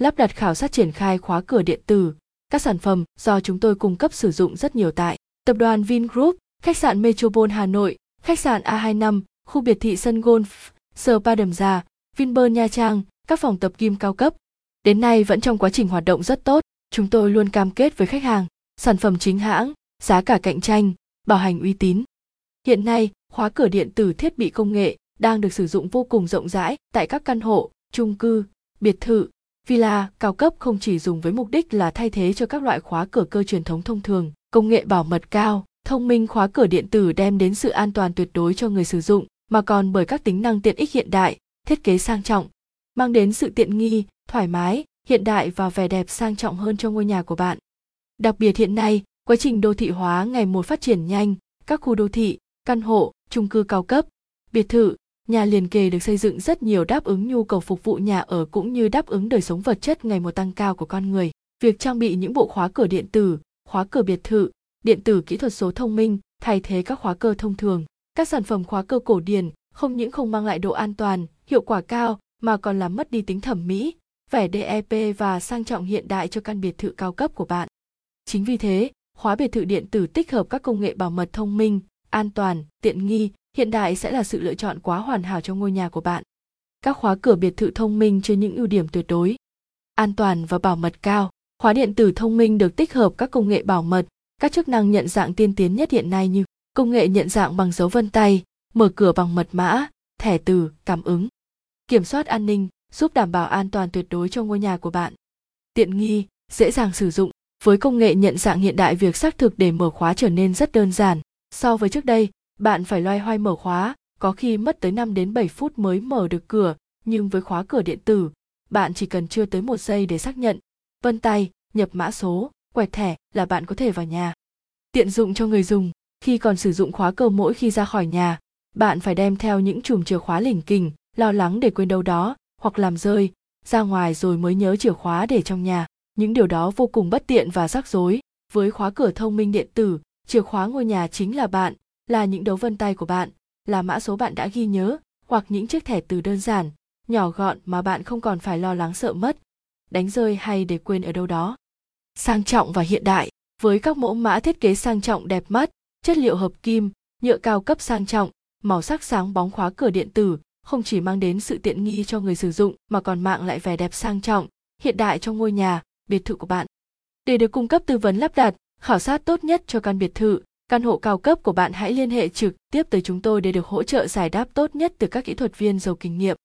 lắp đặt khảo sát triển khai khóa cửa điện tử. Các sản phẩm do chúng tôi cung cấp sử dụng rất nhiều tại Tập đoàn Vingroup, khách sạn Metropole Hà Nội, khách sạn A25, khu biệt thị sân golf, spa đầm già, Vinpearl Nha Trang, các phòng tập gym cao cấp. Đến nay vẫn trong quá trình hoạt động rất tốt, chúng tôi luôn cam kết với khách hàng, sản phẩm chính hãng, giá cả cạnh tranh, bảo hành uy tín. Hiện nay, khóa cửa điện tử thiết bị công nghệ đang được sử dụng vô cùng rộng rãi tại các căn hộ, chung cư, biệt thự, villa cao cấp không chỉ dùng với mục đích là thay thế cho các loại khóa cửa cơ truyền thống thông thường, công nghệ bảo mật cao, thông minh khóa cửa điện tử đem đến sự an toàn tuyệt đối cho người sử dụng, mà còn bởi các tính năng tiện ích hiện đại, thiết kế sang trọng, mang đến sự tiện nghi, thoải mái, hiện đại và vẻ đẹp sang trọng hơn cho ngôi nhà của bạn. Đặc biệt hiện nay, quá trình đô thị hóa ngày một phát triển nhanh, các khu đô thị, căn hộ, chung cư cao cấp, biệt thự, nhà liền kề được xây dựng rất nhiều đáp ứng nhu cầu phục vụ nhà ở cũng như đáp ứng đời sống vật chất ngày một tăng cao của con người. Việc trang bị những bộ khóa cửa điện tử, khóa cửa biệt thự, điện tử kỹ thuật số thông minh thay thế các khóa cơ thông thường. Các sản phẩm khóa cơ cổ điển không những không mang lại độ an toàn, hiệu quả cao mà còn làm mất đi tính thẩm mỹ, vẻ DEP và sang trọng hiện đại cho căn biệt thự cao cấp của bạn. Chính vì thế, khóa biệt thự điện tử tích hợp các công nghệ bảo mật thông minh, an toàn, tiện nghi, hiện đại sẽ là sự lựa chọn quá hoàn hảo cho ngôi nhà của bạn. Các khóa cửa biệt thự thông minh chứa những ưu điểm tuyệt đối, an toàn và bảo mật cao. Khóa điện tử thông minh được tích hợp các công nghệ bảo mật, các chức năng nhận dạng tiên tiến nhất hiện nay như công nghệ nhận dạng bằng dấu vân tay, mở cửa bằng mật mã, thẻ từ, cảm ứng, kiểm soát an ninh, giúp đảm bảo an toàn tuyệt đối cho ngôi nhà của bạn. Tiện nghi, dễ dàng sử dụng. Với công nghệ nhận dạng hiện đại việc xác thực để mở khóa trở nên rất đơn giản. So với trước đây, bạn phải loay hoay mở khóa, có khi mất tới 5 đến 7 phút mới mở được cửa, nhưng với khóa cửa điện tử, bạn chỉ cần chưa tới một giây để xác nhận, vân tay, nhập mã số, quẹt thẻ là bạn có thể vào nhà. Tiện dụng cho người dùng, khi còn sử dụng khóa cơ mỗi khi ra khỏi nhà, bạn phải đem theo những chùm chìa khóa lỉnh kình, lo lắng để quên đâu đó, hoặc làm rơi, ra ngoài rồi mới nhớ chìa khóa để trong nhà. Những điều đó vô cùng bất tiện và rắc rối. Với khóa cửa thông minh điện tử, chìa khóa ngôi nhà chính là bạn, là những dấu vân tay của bạn, là mã số bạn đã ghi nhớ, hoặc những chiếc thẻ từ đơn giản, nhỏ gọn mà bạn không còn phải lo lắng sợ mất, đánh rơi hay để quên ở đâu đó. Sang trọng và hiện đại, với các mẫu mã thiết kế sang trọng đẹp mắt, chất liệu hợp kim, nhựa cao cấp sang trọng, màu sắc sáng bóng khóa cửa điện tử không chỉ mang đến sự tiện nghi cho người sử dụng mà còn mang lại vẻ đẹp sang trọng, hiện đại cho ngôi nhà, biệt thự của bạn. Để được cung cấp tư vấn lắp đặt, khảo sát tốt nhất cho căn biệt thự, căn hộ cao cấp của bạn hãy liên hệ trực tiếp tới chúng tôi để được hỗ trợ giải đáp tốt nhất từ các kỹ thuật viên giàu kinh nghiệm.